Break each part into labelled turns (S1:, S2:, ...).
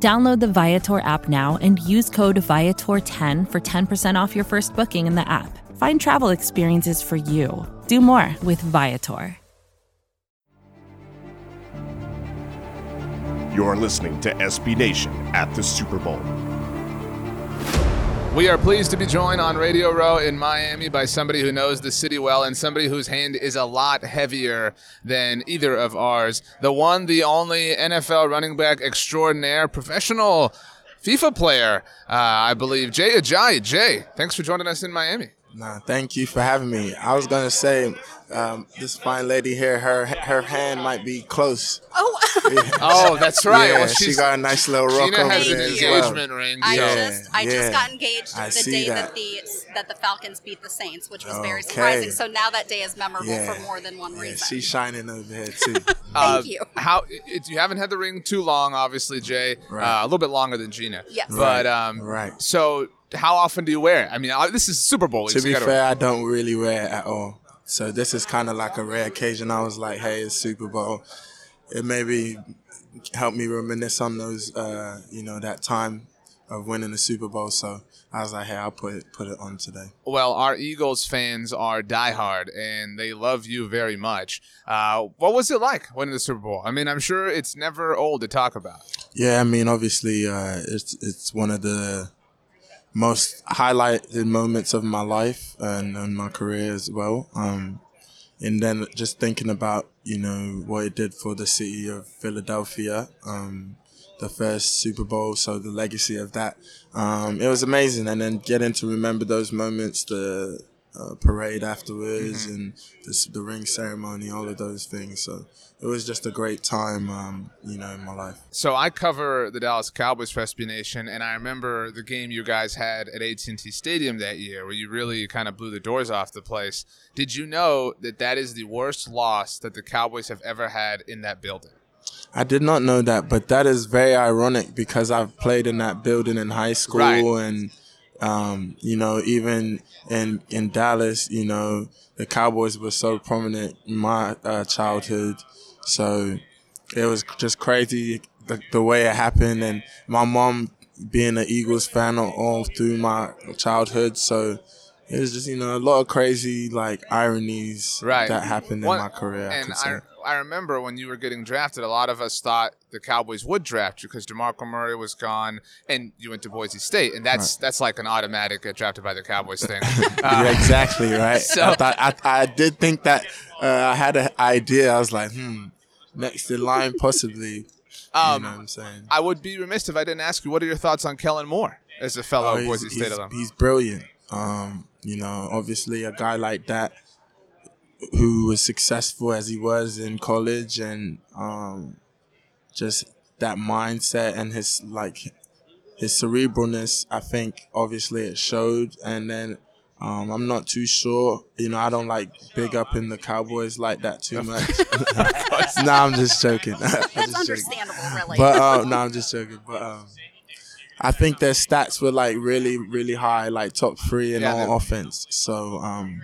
S1: Download the Viator app now and use code Viator10 for 10% off your first booking in the app. Find travel experiences for you. Do more with Viator.
S2: You're listening to SB Nation at the Super Bowl.
S3: We are pleased to be joined on Radio Row in Miami by somebody who knows the city well and somebody whose hand is a lot heavier than either of ours. The one, the only NFL running back extraordinaire, professional FIFA player, uh, I believe, Jay Ajayi. Jay, thanks for joining us in Miami.
S4: Nah, thank you for having me. I was gonna say, um, this fine lady here, her her hand might be close.
S5: Oh,
S3: Oh, that's right.
S4: Yeah,
S3: Well,
S4: she got a nice little rock
S3: Gina
S4: over
S3: has an
S4: there as well.
S3: engagement ring.
S5: I
S4: Yeah,
S5: just I
S4: yeah.
S5: just got engaged
S4: I
S5: the day that.
S4: that.
S5: the that the Falcons beat the Saints, which was very surprising. So now that day is memorable
S4: Yeah.
S5: for more than one
S4: Yeah,
S5: reason.
S4: she's shining over here too.
S5: Thank
S3: Uh,
S5: you.
S3: How it, you haven't had the ring too long, obviously, Jay.
S4: Right.
S3: Uh, a little bit longer than Gina.
S5: Yes.
S3: But um,
S4: right.
S3: So how often do you wear it? I mean, uh, this is Super Bowl.
S4: to be fair, I don't really wear it at all. So this is kind of like a rare occasion. I was like, hey, it's Super Bowl. It maybe helped me reminisce on those, uh, you know, that time of winning the Super Bowl. So I was like, hey, I'll put it put it on today.
S3: Well, our Eagles fans are diehard, and they love you very much. Uh, what was it like winning the Super Bowl? I mean, I'm sure it's never old to talk about.
S4: Yeah, I mean, obviously, uh, it's it's one of the most highlighted moments of my life and, and my career as well. Um, and then just thinking about you know what it did for the city of Philadelphia, um, the first Super Bowl, so the legacy of that, um, it was amazing. And then getting to remember those moments, the uh, parade afterwards, and the, the ring ceremony, all of those things. So it was just a great time, um, you know, in my life.
S3: So I cover the Dallas Cowboys for SB Nation, and I remember the game you guys had at AT&T Stadium that year, where you really kind of blew the doors off the place. Did you know that that is the worst loss that the Cowboys have ever had in that building?
S4: I did not know that, but that is very ironic because I've played in that building in high school
S3: Right.
S4: and um, you know, even in in Dallas, you know, the Cowboys were so prominent in my uh, childhood. So it was just crazy the, the way it happened and my mom being an Eagles fan all, through my childhood. So it was just, you know, a lot of crazy like ironies
S3: Right.
S4: that happened
S3: One-
S4: in my career. I
S3: And
S4: could say.
S3: I remember when you were getting drafted, a lot of us thought the Cowboys would draft you because DeMarco Murray was gone, and you went to Boise State, and that's that's like an automatic get drafted by the Cowboys thing. Uh,
S4: exactly right.
S3: so-
S4: I thought I, I did think that uh, I had an idea. I was like, hmm, next in line possibly.
S3: Um,
S4: you know what I'm saying?
S3: I would be remiss if I didn't ask you what are your thoughts on Kellen Moore as a fellow
S4: Oh,
S3: Boise State
S4: he's,
S3: alum.
S4: he's brilliant. Um, you know, obviously a guy like that who was successful as he was in college and um, just that mindset and his like his cerebralness, I think obviously it showed. And then um, I'm not too sure. You know, I don't like big up in the Cowboys like that too much. no, I'm just joking. I'm
S5: That's
S4: just joking.
S5: understandable, really.
S4: But um, no, I'm just joking. But um, I think their stats were like really, really high, like top three in
S3: Yeah,
S4: all offense. So um,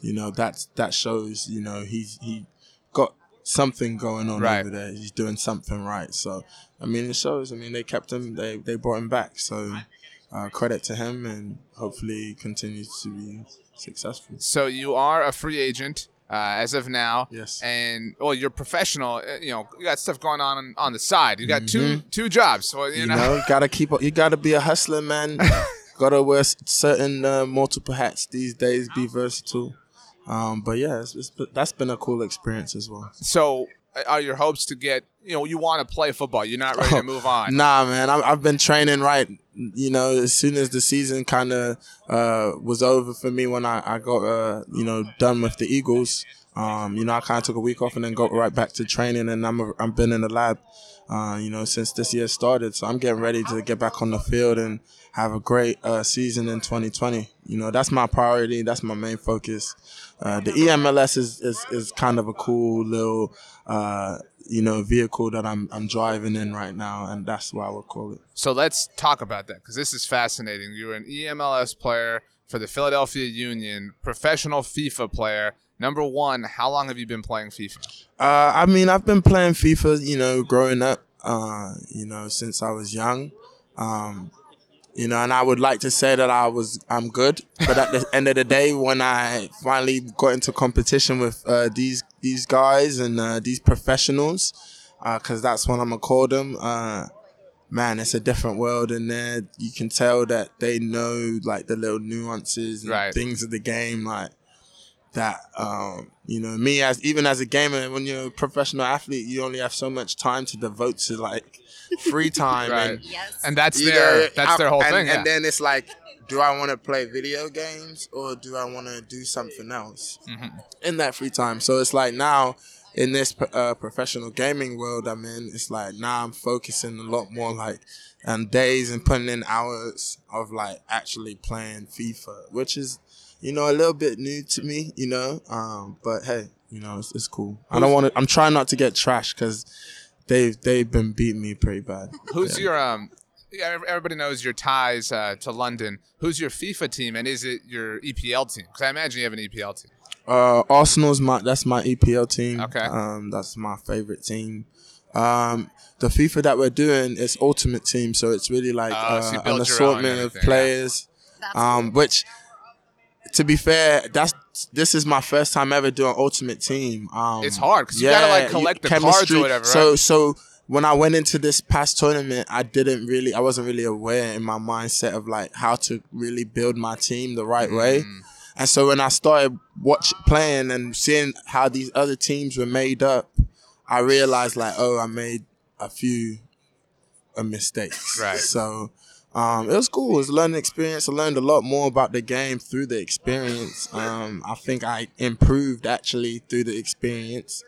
S4: you know that's that shows you know he's he got something going on
S3: Right.
S4: over there. He's doing something right. So I mean, it shows. I mean, they kept him. They they brought him back. So uh, credit to him, and hopefully he continues to be successful.
S3: so you are a free agent uh, as of now.
S4: Yes.
S3: And well, you're professional. uh, You know, you got stuff going on on the side. You got two two jobs. So you,
S4: Mm-hmm. You
S3: know.
S4: know, gotta keep. up. You gotta be a hustler, man. gotta wear certain uh, multiple hats these days. Be versatile. Um, but yeah, it's, it's, that's been a cool experience as well.
S3: So are your hopes to get? You know, you want to play football. You're not ready to move on.
S4: Nah, man, I, I've been training right. You know, as soon as the season kind of uh, was over for me when I, I got uh, you know done with the Eagles, Um, you know, I kind of took a week off and then got right back to training, and I'm a, I've been in the lab, uh, you know, since this year started. So I'm getting ready to get back on the field and have a great uh, season in 2020. You know, that's my priority. That's my main focus. Uh, the EMLS is, is is kind of a cool little, uh, you know, vehicle that I'm I'm driving in right now, and that's what I would call it.
S3: So let's talk about that because this is fascinating. You're an EMLS player for the Philadelphia Union, professional FIFA player. Number one, how long have you been playing FIFA?
S4: Uh, I mean, I've been playing FIFA, you know, growing up, uh, you know, since I was young. Um, you know, and I would like to say that I was, I'm good, but at the end of the day, when I finally got into competition with uh, these these guys and uh, these professionals, because that's what I'm gonna call them. Uh, man, it's a different world in there. You can tell that they know like the little nuances and
S3: Right.
S4: things of the game, like that. Um, you know, me as even as a gamer, when you're a professional athlete, you only have so much time to devote to like free time.
S3: Right.
S4: and,
S5: Yes.
S3: And that's
S4: you
S3: their that's
S4: I-
S3: their whole
S4: and,
S3: thing. yeah.
S4: And then it's like, do I want to play video games or do I want to do something else
S3: Mm-hmm.
S4: in that free time? So it's like now in this uh, professional gaming world I'm in, it's like now I'm focusing a lot more like on days and putting in hours of like actually playing FIFA, which is you know a little bit new to me, you know. Um, but hey, you know it's, it's cool. I don't want to. I'm trying not to get trash because they've they've been beating me pretty bad.
S3: Who's your um? Yeah, everybody knows your ties uh, to London. Who's your FIFA team, and is it your EPL team? Because I imagine you have an EPL team.
S4: Uh, Arsenal's my that's my EPL team.
S3: Okay.
S4: Um, that's my favorite team. Um, the FIFA that we're doing is Ultimate Team, so it's really like
S3: Oh, so you
S4: uh,
S3: build
S4: an
S3: your own
S4: assortment of
S3: everything, yeah.
S4: players.
S5: That's
S4: Um, which, to be fair, that's this is my first time ever doing Ultimate Team. Um,
S3: It's hard 'cause you gotta, like, collect the cards or whatever,
S4: So
S3: right?
S4: so when I went into this past tournament, I didn't really, I wasn't really aware in my mindset of like how to really build my team the right way.
S3: Mm.
S4: And so when I started watch playing and seeing how these other teams were made up, I realized like, oh, I made a few uh, mistakes.
S3: Right.
S4: So um, it was cool. It was a learning experience. I learned a lot more about the game through the experience. Um, I think I improved actually through the experience.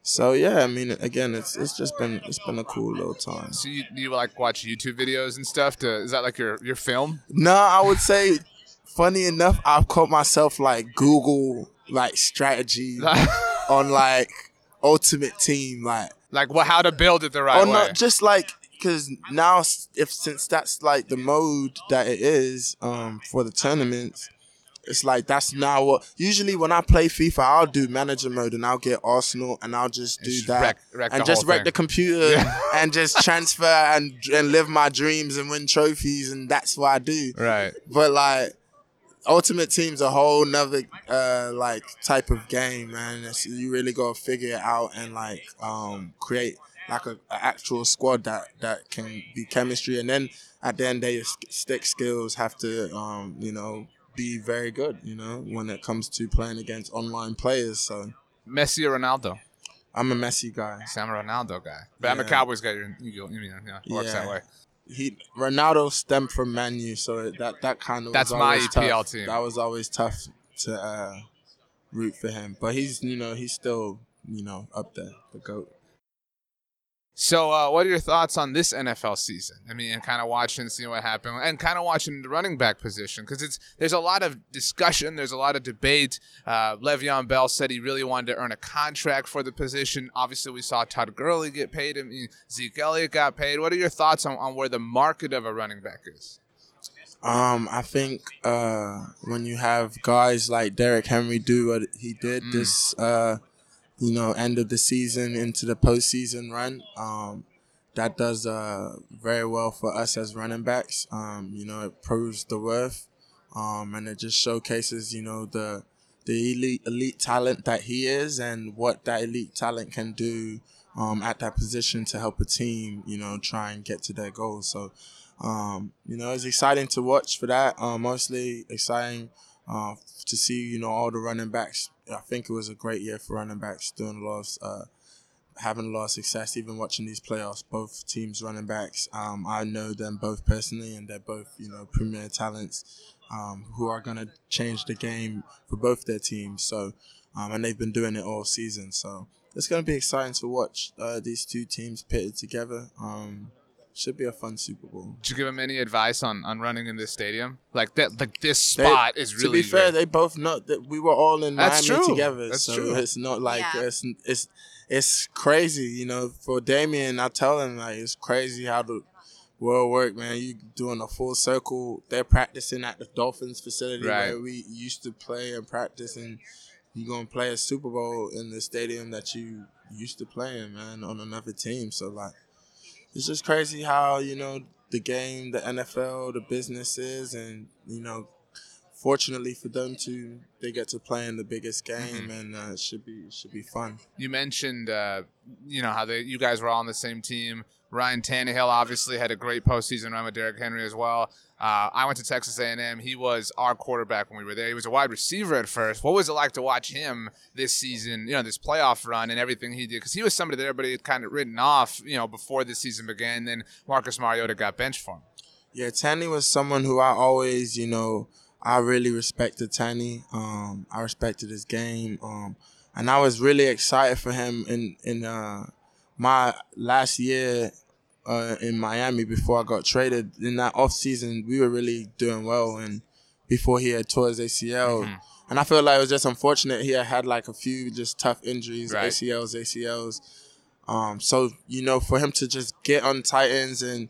S4: So yeah, I mean, again, it's it's just been it's been a cool little time.
S3: So you, you like watch YouTube videos and stuff? To is that like your your film?
S4: No, I would say, funny enough, I've caught myself like Google like strategy on like Ultimate Team, like
S3: like what? How to build it the right
S4: or
S3: way?
S4: Oh, not just like because now if since that's like the mode that it is um for the tournaments. It's like that's now what. Usually, when I play FIFA, I'll do manager mode and I'll get Arsenal and I'll just do
S3: just
S4: that
S3: wreck- wreck
S4: and just wreck
S3: thing.
S4: the computer and just transfer and and live my dreams and win trophies and that's what I do.
S3: right.
S4: But like Ultimate Team's a whole nother uh like type of game, man. It's, you really gotta figure it out and like um create like a, a actual squad that that can be chemistry and then at the end of the day stick skills have to um you know be very good you know when it comes to playing against online players so
S3: Messi or Ronaldo?
S4: i'm a Messi guy
S3: So I'm a Ronaldo guy, but I'm a Cowboys guy. You, you, you yeah, works that way.
S4: he Ronaldo stemmed from Man U, so that that kind of
S3: That's
S4: was
S3: my EPL
S4: tough.
S3: team.
S4: That was always tough to uh, root for him, but he's you know he's still you know up there, the goat.
S3: So, uh, what are your thoughts on this NFL season? I mean, and kind of watching, and seeing what happened, and kind of watching the running back position because it's there's a lot of discussion, there's a lot of debate. Uh, Le'Veon Bell said he really wanted to earn a contract for the position. Obviously, we saw Todd Gurley get paid. I mean, Zeke Elliott got paid. What are your thoughts on, on where the market of a running back is?
S4: Um, I think uh, when you have guys like Derrick Henry do what he did
S3: Mm.
S4: this, uh, you know, end of the season into the postseason run, um, that does uh, very well for us as running backs. Um, you know, it proves the worth, um, and it just showcases, you know, the the elite elite talent that he is and what that elite talent can do um, at that position to help a team, you know, try and get to their goals. So. Um, you know, it's exciting to watch for that. Uh, mostly exciting uh, to see, you know, all the running backs. I think it was a great year for running backs, doing a lot of uh, having a lot of success, even watching these playoffs. Both teams running backs, um, I know them both personally, and they're both you know premier talents um, who are gonna change the game for both their teams. So, um, and they've been doing it all season. So it's gonna be exciting to watch uh, these two teams pitted together. Um, should be a fun Super Bowl.
S3: Did you give him any advice on, on running in this stadium? Like that, like this
S4: They-
S3: spot is really.
S4: to be fair,
S3: great.
S4: they both know that we were all in
S3: That's
S4: Miami
S3: true.
S4: together.
S3: That's
S4: so
S3: true.
S4: it's not like
S5: Yeah.
S4: it's it's it's crazy, you know. For Damien, I tell him like it's crazy how the world work, man. You doing a full circle. They're practicing at the Dolphins facility
S3: Right.
S4: where we used to play and practice, and you're gonna play a Super Bowl in the stadium that you used to play in, man, on another team. So like, it's just crazy how you know the game, the NFL, the businesses, and you know fortunately for them to they get to play in the biggest game and uh, it should be it should be fun
S3: you mentioned, uh, you know, how they you guys were all on the same team. Ryan Tannehill obviously had a great postseason run with Derrick Henry as well. Uh, I went to Texas A&M. He was our quarterback when we were there. He was a wide receiver at first. What was it like to watch him this season? You know, this playoff run and everything he did because he was somebody that everybody had kind of written off. You know, before the season began. Then Marcus Mariota got benched for him.
S4: yeah Tanny was someone who I always you know I really respected Tanny um I respected his game um and I was really excited for him in in uh my last year uh, in Miami before I got traded in that off season we were really doing well and before he had tore his ACL
S3: Mm-hmm.
S4: and I feel like it was just unfortunate he had had like a few just tough injuries
S3: Right.
S4: ACLs ACLs um so you know for him to just get on Titans and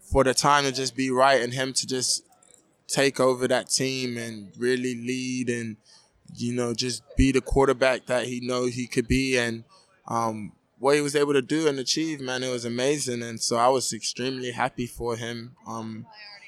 S4: for the time to just be right and him to just take over that team and really lead and you know just be the quarterback that he knows he could be and um, what he was able to do and achieve man it was amazing. And so I was extremely happy for him. Um,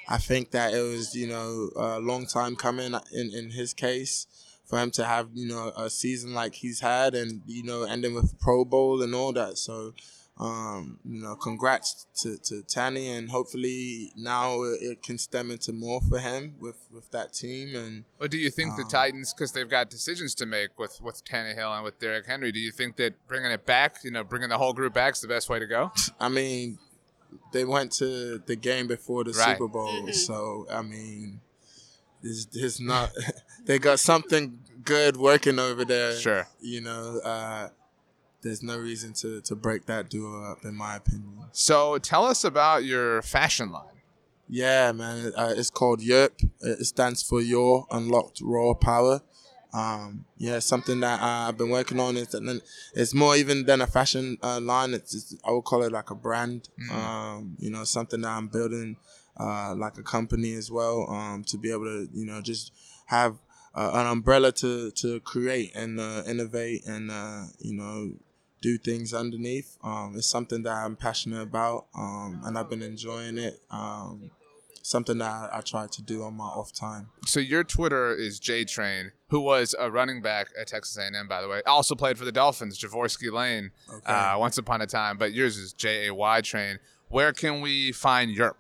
S4: I think that it was you know a long time coming in in his case for him to have you know a season like he's had and you know ending with Pro Bowl and all that. So um, you know, congrats to, to Tanny, and hopefully now it, it can stem into more for him with, with that team. And
S3: But do you think the Titans, because they've got decisions to make with with Tannehill and with Derrick Henry, do you think that bringing it back, you know, bringing the whole group back is the best way to go?
S4: I mean, they went to the game before the
S3: Right.
S4: Super Bowl, so I mean, there's, there's not they got something good working over there.
S3: Sure.
S4: you know, uh, there's no reason to to break that duo up, in my opinion.
S3: So tell us about your fashion line.
S4: Yeah, man. Uh, it's called YERP. It stands for Your Unlocked Raw Power. Um, yeah, something that uh, I've been working on. It's, and then it's more even than a fashion uh, line. It's, it's I would call it like a brand. Um, you know, something that I'm building uh, like a company as well. Um, to be able to you know just have uh, an umbrella to to create and uh, innovate and uh, you know do things underneath. Um, it's something that I'm passionate about, um, and I've been enjoying it. Um, something that I, I try to do on my off time.
S3: So your Twitter is J Train, who was a running back at Texas A&M, by the way. Also played for the Dolphins, Jorvorskie Lane,
S4: Okay.
S3: uh, once upon a time. But yours is J A Y Train. Where can we find Yerp?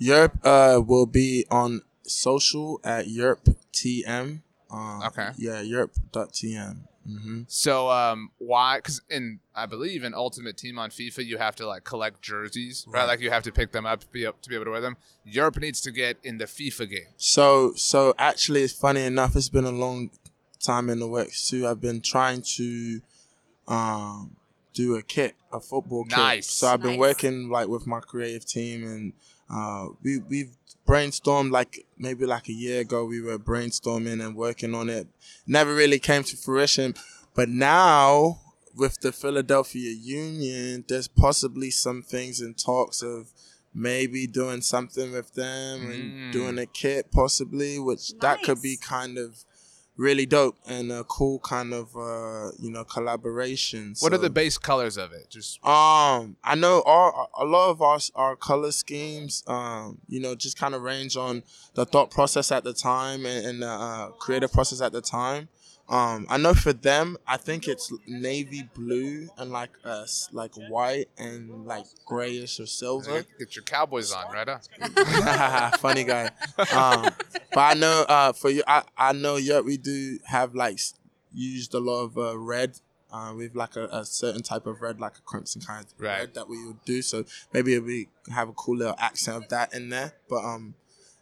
S4: Yerp uh, will be on social at YerpTM. Um,
S3: Okay.
S4: Yeah, Yerp.tm. hmm
S3: So um, why? Because in I believe in Ultimate Team on FIFA, you have to like collect jerseys, right?
S4: Right.
S3: Like you have to pick them up to be, to be able to wear them. Yerp needs to get in the FIFA game.
S4: So, so actually, it's funny enough. It's been a long time in the works too. I've been trying to um, do a kit, a football kit.
S3: Nice.
S4: So I've been
S5: Nice.
S4: working like with my creative team, and uh, we we've brainstormed like maybe like a year ago. We were brainstorming and working on it. Never really came to fruition, but now with the Philadelphia Union, there's possibly some things in talks of maybe doing something with them
S3: Mm.
S4: and doing a kit possibly, which that could be kind of really dope and a cool kind of uh you know collaboration.
S3: What are the base colors of it? Just
S4: um, I know our a lot of our our color schemes, um, you know, just kind of range on the thought process at the time and, and the uh, creative process at the time. Um, I know for them, I think it's navy blue and like uh like white and like grayish or silver.
S3: get, get your Cowboys on, right? Huh?
S4: Funny guy. Um, but I know uh, for you, I, I know yeah, we do have like used a lot of uh, red Uh, have like a, a certain type of red, like a crimson kind of
S3: Right.
S4: red that we would do. So maybe we have a cool little accent of that in there. But um,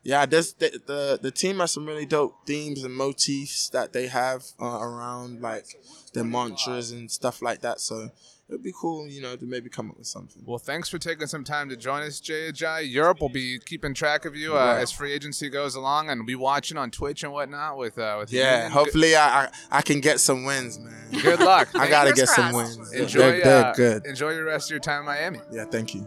S4: yeah, there's the, the the team has some really dope themes and motifs that they have uh, around like their mantras and stuff like that. So it'd be cool, you know, to maybe come up with something.
S3: Well, thanks for taking some time to join us, Jay Ajayi. Europe will be keeping track of you uh,
S4: Right.
S3: as free agency goes along, and be watching on Twitch and whatnot with uh, with
S4: Yeah,
S3: Union.
S4: hopefully I, I I can get some wins, man.
S3: Good, good luck.
S4: I gotta
S5: Fingers
S4: get some wins.
S3: enjoy.
S4: they're, they're
S3: uh,
S4: good.
S3: Enjoy the rest of your time in Miami.
S4: Yeah, thank you.